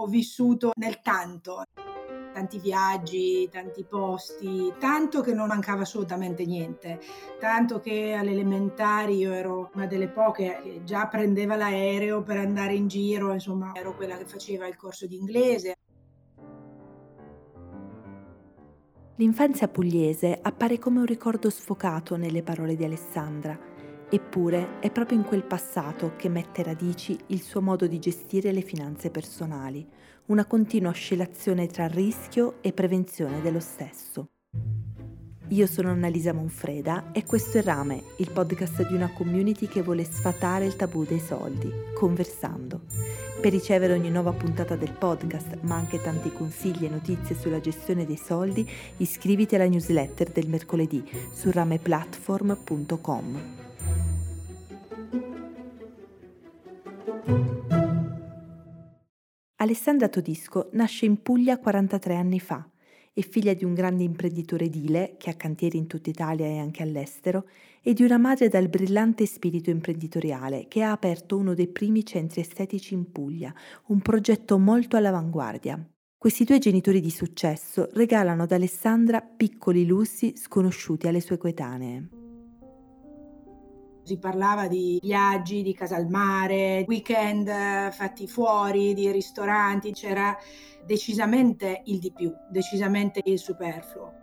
ho vissuto nel tanto tanti viaggi, tanti posti, tanto che non mancava assolutamente niente, tanto che alle elementari io ero una delle poche che già prendeva l'aereo per andare in giro, insomma ero quella che faceva il corso di inglese. L'infanzia pugliese appare come un ricordo sfocato nelle parole di Alessandra, eppure è proprio in quel passato che mette radici il suo modo di gestire le finanze personali, una continua oscillazione tra rischio e prevenzione dello stesso. Io sono Annalisa Monfreda e questo è Rame, il podcast di una community che vuole sfatare il tabù dei soldi, conversando. Per ricevere ogni nuova puntata del podcast, ma anche tanti consigli e notizie sulla gestione dei soldi, iscriviti alla newsletter del mercoledì su rameplatform.com. Alessandra Todisco nasce in Puglia 43 anni fa. È figlia di un grande imprenditore edile che ha cantieri in tutta Italia e anche all'estero e di una madre dal brillante spirito imprenditoriale che ha aperto uno dei primi centri estetici in Puglia, un progetto molto all'avanguardia. Questi due genitori di successo regalano ad Alessandra piccoli lussi sconosciuti alle sue coetanee. Si parlava di viaggi, di casa al mare, weekend eh, fatti fuori, di ristoranti, c'era decisamente il di più, decisamente il superfluo.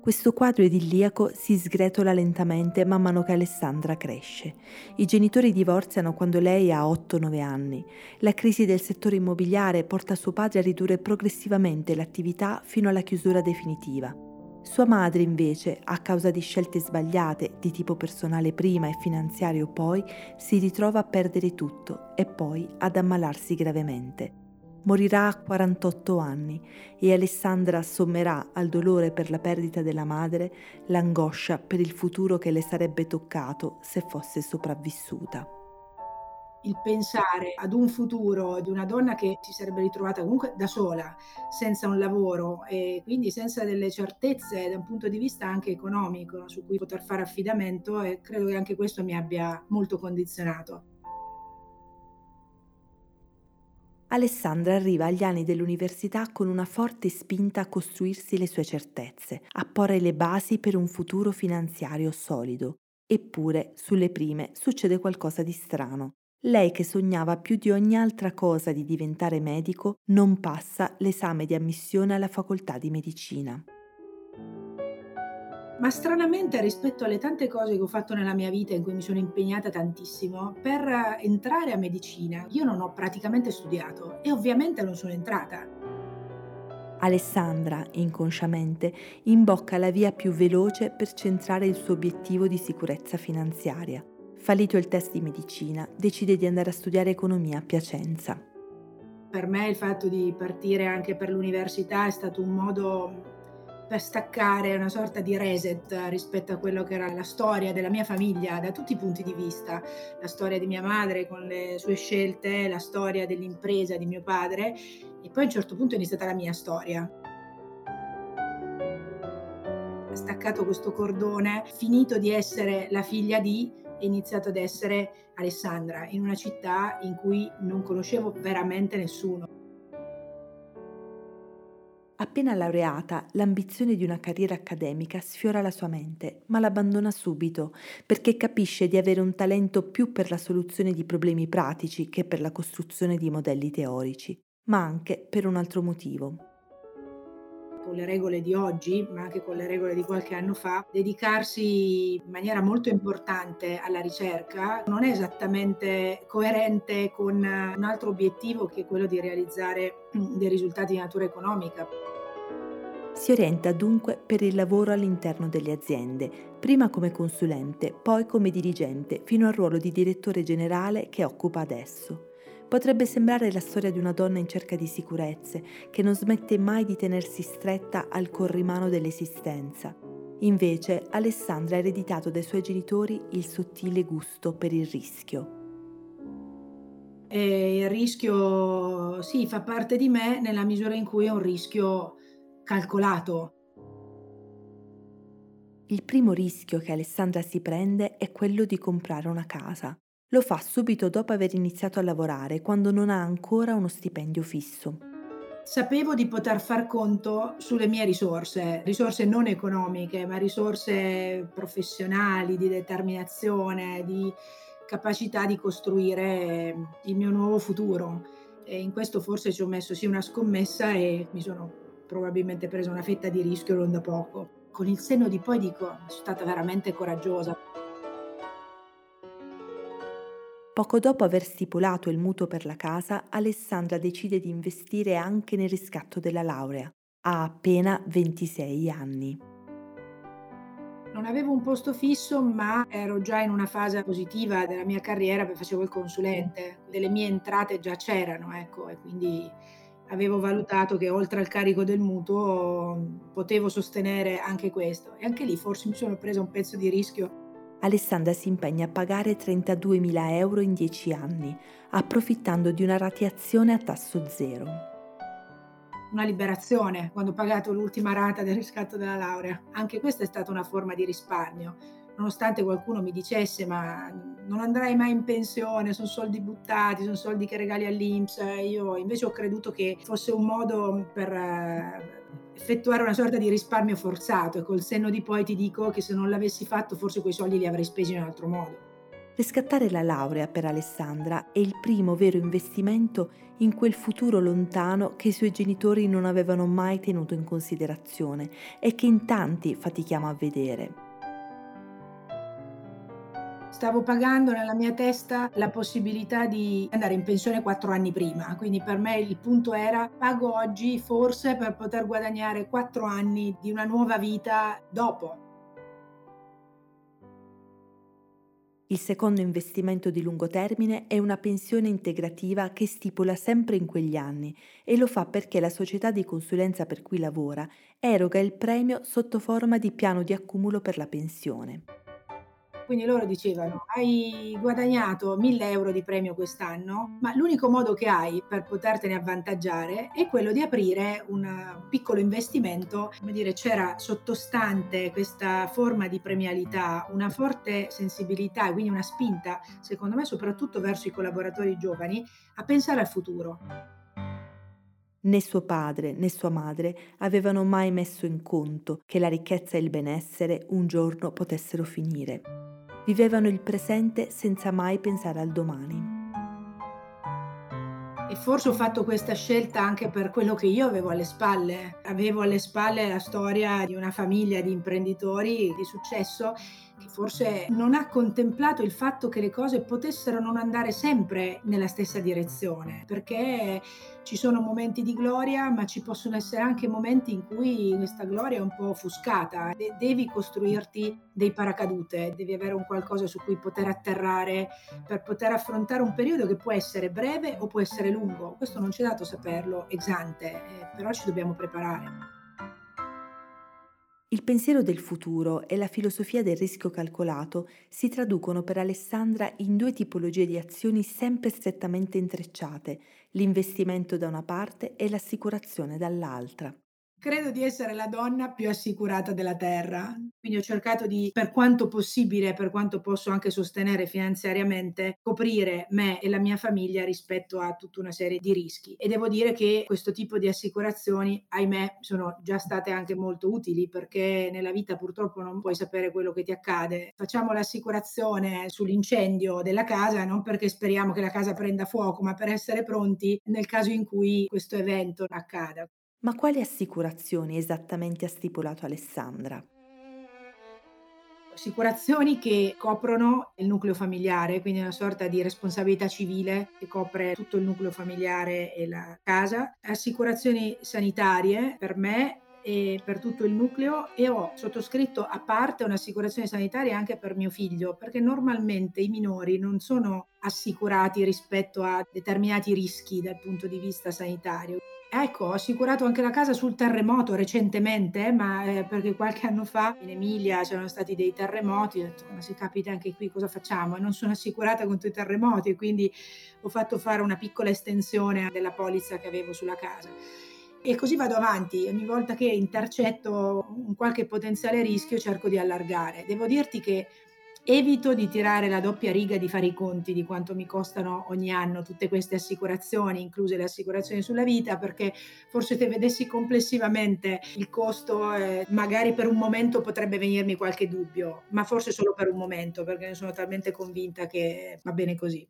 Questo quadro idilliaco si sgretola lentamente man mano che Alessandra cresce. I genitori divorziano quando lei ha 8-9 anni. La crisi del settore immobiliare porta suo padre a ridurre progressivamente l'attività fino alla chiusura definitiva. Sua madre invece, a causa di scelte sbagliate di tipo personale prima e finanziario poi, si ritrova a perdere tutto e poi ad ammalarsi gravemente. Morirà a 48 anni e Alessandra assommerà al dolore per la perdita della madre l'angoscia per il futuro che le sarebbe toccato se fosse sopravvissuta il pensare ad un futuro di una donna che si sarebbe ritrovata comunque da sola, senza un lavoro e quindi senza delle certezze da un punto di vista anche economico su cui poter fare affidamento e credo che anche questo mi abbia molto condizionato. Alessandra arriva agli anni dell'università con una forte spinta a costruirsi le sue certezze, a porre le basi per un futuro finanziario solido. Eppure, sulle prime, succede qualcosa di strano. Lei che sognava più di ogni altra cosa di diventare medico non passa l'esame di ammissione alla facoltà di medicina. Ma stranamente rispetto alle tante cose che ho fatto nella mia vita in cui mi sono impegnata tantissimo, per entrare a medicina io non ho praticamente studiato e ovviamente non sono entrata. Alessandra, inconsciamente, imbocca la via più veloce per centrare il suo obiettivo di sicurezza finanziaria. Fallito il test di medicina, decide di andare a studiare economia a Piacenza. Per me il fatto di partire anche per l'università è stato un modo per staccare una sorta di reset rispetto a quello che era la storia della mia famiglia da tutti i punti di vista, la storia di mia madre con le sue scelte, la storia dell'impresa di mio padre e poi a un certo punto è iniziata la mia storia. Staccato questo cordone, finito di essere la figlia di, è iniziato ad essere Alessandra, in una città in cui non conoscevo veramente nessuno. Appena laureata, l'ambizione di una carriera accademica sfiora la sua mente, ma l'abbandona subito perché capisce di avere un talento più per la soluzione di problemi pratici che per la costruzione di modelli teorici, ma anche per un altro motivo con le regole di oggi, ma anche con le regole di qualche anno fa, dedicarsi in maniera molto importante alla ricerca non è esattamente coerente con un altro obiettivo che è quello di realizzare dei risultati di natura economica. Si orienta dunque per il lavoro all'interno delle aziende, prima come consulente, poi come dirigente, fino al ruolo di direttore generale che occupa adesso. Potrebbe sembrare la storia di una donna in cerca di sicurezze, che non smette mai di tenersi stretta al corrimano dell'esistenza. Invece, Alessandra ha ereditato dai suoi genitori il sottile gusto per il rischio. E il rischio, sì, fa parte di me nella misura in cui è un rischio calcolato. Il primo rischio che Alessandra si prende è quello di comprare una casa. Lo fa subito dopo aver iniziato a lavorare, quando non ha ancora uno stipendio fisso. Sapevo di poter far conto sulle mie risorse, risorse non economiche, ma risorse professionali, di determinazione, di capacità di costruire il mio nuovo futuro. E in questo forse ci ho messo sì una scommessa e mi sono probabilmente presa una fetta di rischio non da poco. Con il senno di poi dico, sono stata veramente coraggiosa. Poco dopo aver stipulato il mutuo per la casa, Alessandra decide di investire anche nel riscatto della laurea. Ha appena 26 anni. Non avevo un posto fisso, ma ero già in una fase positiva della mia carriera perché facevo il consulente. Delle mie entrate già c'erano, ecco, e quindi avevo valutato che oltre al carico del mutuo potevo sostenere anche questo. E anche lì forse mi sono presa un pezzo di rischio Alessandra si impegna a pagare 32.000 euro in 10 anni, approfittando di una rateazione a tasso zero. Una liberazione quando ho pagato l'ultima rata del riscatto della laurea. Anche questa è stata una forma di risparmio. Nonostante qualcuno mi dicesse ma non andrai mai in pensione, sono soldi buttati, sono soldi che regali all'Inps, io invece ho creduto che fosse un modo per eh, effettuare una sorta di risparmio forzato e col senno di poi ti dico che se non l'avessi fatto forse quei soldi li avrei spesi in un altro modo. Riscattare la laurea per Alessandra è il primo vero investimento in quel futuro lontano che i suoi genitori non avevano mai tenuto in considerazione e che in tanti fatichiamo a vedere stavo pagando nella mia testa la possibilità di andare in pensione quattro anni prima. Quindi per me il punto era pago oggi forse per poter guadagnare quattro anni di una nuova vita dopo. Il secondo investimento di lungo termine è una pensione integrativa che stipula sempre in quegli anni e lo fa perché la società di consulenza per cui lavora eroga il premio sotto forma di piano di accumulo per la pensione. Quindi loro dicevano, hai guadagnato 1000 euro di premio quest'anno, ma l'unico modo che hai per potertene avvantaggiare è quello di aprire un piccolo investimento. Come dire, c'era sottostante questa forma di premialità, una forte sensibilità e quindi una spinta, secondo me, soprattutto verso i collaboratori giovani, a pensare al futuro. Né suo padre né sua madre avevano mai messo in conto che la ricchezza e il benessere un giorno potessero finire. Vivevano il presente senza mai pensare al domani. E forse ho fatto questa scelta anche per quello che io avevo alle spalle. Avevo alle spalle la storia di una famiglia di imprenditori di successo che forse non ha contemplato il fatto che le cose potessero non andare sempre nella stessa direzione, perché ci sono momenti di gloria, ma ci possono essere anche momenti in cui questa gloria è un po' offuscata. De- devi costruirti dei paracadute, devi avere un qualcosa su cui poter atterrare per poter affrontare un periodo che può essere breve o può essere lungo. Questo non ci è dato saperlo ex ante, eh, però ci dobbiamo preparare. Il pensiero del futuro e la filosofia del rischio calcolato si traducono per Alessandra in due tipologie di azioni sempre strettamente intrecciate, l'investimento da una parte e l'assicurazione dall'altra. Credo di essere la donna più assicurata della Terra, quindi ho cercato di, per quanto possibile, per quanto posso anche sostenere finanziariamente, coprire me e la mia famiglia rispetto a tutta una serie di rischi. E devo dire che questo tipo di assicurazioni, ahimè, sono già state anche molto utili perché nella vita purtroppo non puoi sapere quello che ti accade. Facciamo l'assicurazione sull'incendio della casa non perché speriamo che la casa prenda fuoco, ma per essere pronti nel caso in cui questo evento accada. Ma quali assicurazioni esattamente ha stipulato Alessandra? Assicurazioni che coprono il nucleo familiare, quindi una sorta di responsabilità civile che copre tutto il nucleo familiare e la casa. Assicurazioni sanitarie per me e per tutto il nucleo e ho sottoscritto a parte un'assicurazione sanitaria anche per mio figlio, perché normalmente i minori non sono assicurati rispetto a determinati rischi dal punto di vista sanitario. Ecco, ho assicurato anche la casa sul terremoto recentemente, ma eh, perché qualche anno fa in Emilia c'erano stati dei terremoti, ho detto ma se capita anche qui cosa facciamo? E non sono assicurata contro i terremoti quindi ho fatto fare una piccola estensione della polizza che avevo sulla casa. E così vado avanti, ogni volta che intercetto un qualche potenziale rischio cerco di allargare. Devo dirti che evito di tirare la doppia riga di fare i conti di quanto mi costano ogni anno tutte queste assicurazioni, incluse le assicurazioni sulla vita, perché forse se vedessi complessivamente il costo, eh, magari per un momento potrebbe venirmi qualche dubbio, ma forse solo per un momento, perché ne sono talmente convinta che va bene così.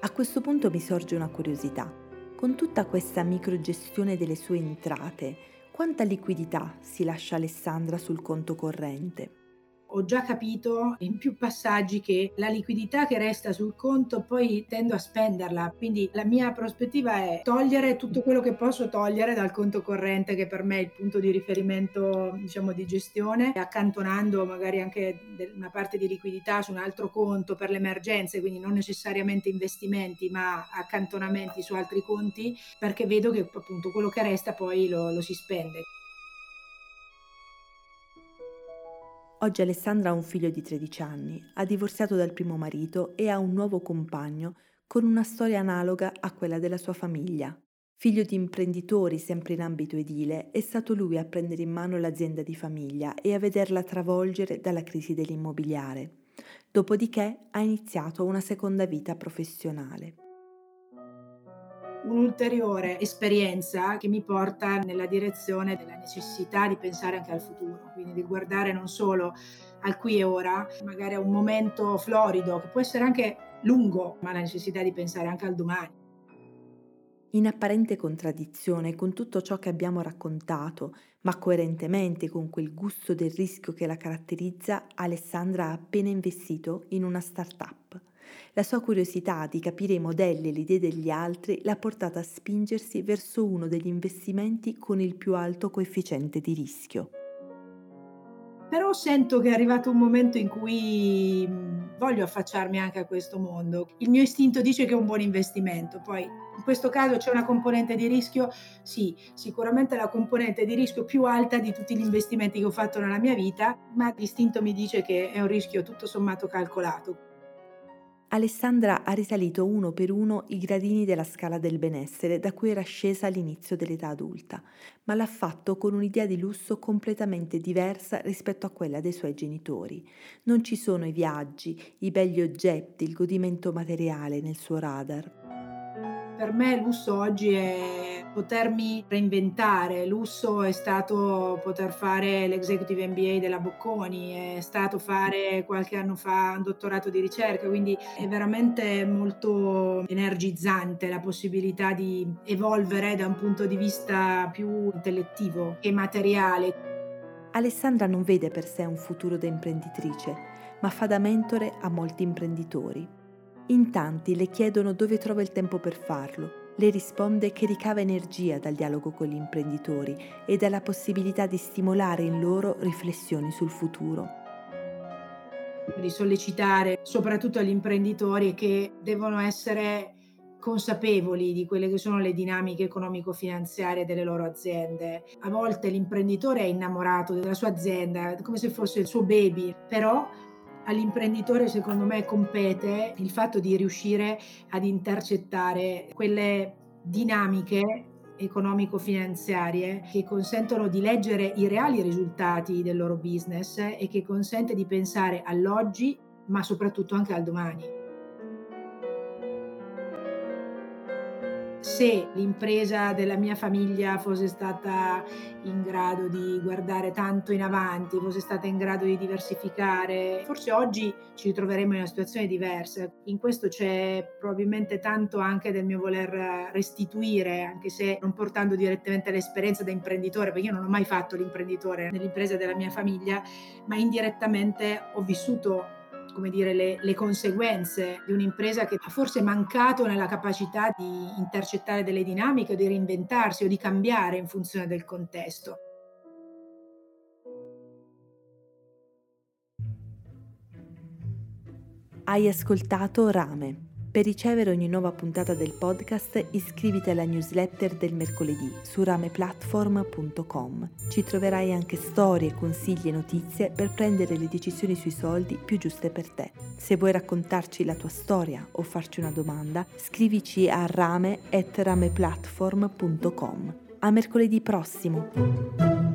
A questo punto mi sorge una curiosità. Con tutta questa microgestione delle sue entrate, quanta liquidità si lascia Alessandra sul conto corrente? Ho già capito in più passaggi che la liquidità che resta sul conto poi tendo a spenderla, quindi la mia prospettiva è togliere tutto quello che posso togliere dal conto corrente che per me è il punto di riferimento diciamo di gestione, accantonando magari anche una parte di liquidità su un altro conto per le emergenze, quindi non necessariamente investimenti ma accantonamenti su altri conti perché vedo che appunto quello che resta poi lo, lo si spende. Oggi Alessandra ha un figlio di 13 anni, ha divorziato dal primo marito e ha un nuovo compagno con una storia analoga a quella della sua famiglia. Figlio di imprenditori sempre in ambito edile, è stato lui a prendere in mano l'azienda di famiglia e a vederla travolgere dalla crisi dell'immobiliare. Dopodiché ha iniziato una seconda vita professionale un'ulteriore esperienza che mi porta nella direzione della necessità di pensare anche al futuro, quindi di guardare non solo al qui e ora, magari a un momento florido, che può essere anche lungo, ma la necessità di pensare anche al domani. In apparente contraddizione con tutto ciò che abbiamo raccontato, ma coerentemente con quel gusto del rischio che la caratterizza, Alessandra ha appena investito in una start-up. La sua curiosità di capire i modelli e le idee degli altri l'ha portata a spingersi verso uno degli investimenti con il più alto coefficiente di rischio. Però sento che è arrivato un momento in cui voglio affacciarmi anche a questo mondo. Il mio istinto dice che è un buon investimento, poi in questo caso c'è una componente di rischio? Sì, sicuramente la componente di rischio più alta di tutti gli investimenti che ho fatto nella mia vita, ma l'istinto mi dice che è un rischio tutto sommato calcolato. Alessandra ha risalito uno per uno i gradini della scala del benessere da cui era scesa all'inizio dell'età adulta, ma l'ha fatto con un'idea di lusso completamente diversa rispetto a quella dei suoi genitori. Non ci sono i viaggi, i belli oggetti, il godimento materiale nel suo radar. Per me lusso oggi è potermi reinventare, lusso è stato poter fare l'executive MBA della Bocconi, è stato fare qualche anno fa un dottorato di ricerca, quindi è veramente molto energizzante la possibilità di evolvere da un punto di vista più intellettivo che materiale. Alessandra non vede per sé un futuro da imprenditrice, ma fa da mentore a molti imprenditori. In tanti le chiedono dove trova il tempo per farlo. Le risponde che ricava energia dal dialogo con gli imprenditori e dalla possibilità di stimolare in loro riflessioni sul futuro. Di sollecitare soprattutto agli imprenditori che devono essere consapevoli di quelle che sono le dinamiche economico-finanziarie delle loro aziende. A volte l'imprenditore è innamorato della sua azienda, come se fosse il suo baby, però all'imprenditore secondo me compete il fatto di riuscire ad intercettare quelle dinamiche economico-finanziarie che consentono di leggere i reali risultati del loro business e che consente di pensare all'oggi ma soprattutto anche al domani. Se l'impresa della mia famiglia fosse stata in grado di guardare tanto in avanti, fosse stata in grado di diversificare, forse oggi ci ritroveremmo in una situazione diversa. In questo c'è probabilmente tanto anche del mio voler restituire, anche se non portando direttamente l'esperienza da imprenditore, perché io non ho mai fatto l'imprenditore nell'impresa della mia famiglia, ma indirettamente ho vissuto come dire, le, le conseguenze di un'impresa che ha forse mancato nella capacità di intercettare delle dinamiche o di reinventarsi o di cambiare in funzione del contesto. Hai ascoltato Rame per ricevere ogni nuova puntata del podcast iscriviti alla newsletter del mercoledì su rameplatform.com. Ci troverai anche storie, consigli e notizie per prendere le decisioni sui soldi più giuste per te. Se vuoi raccontarci la tua storia o farci una domanda, scrivici a rame.rameplatform.com. A mercoledì prossimo!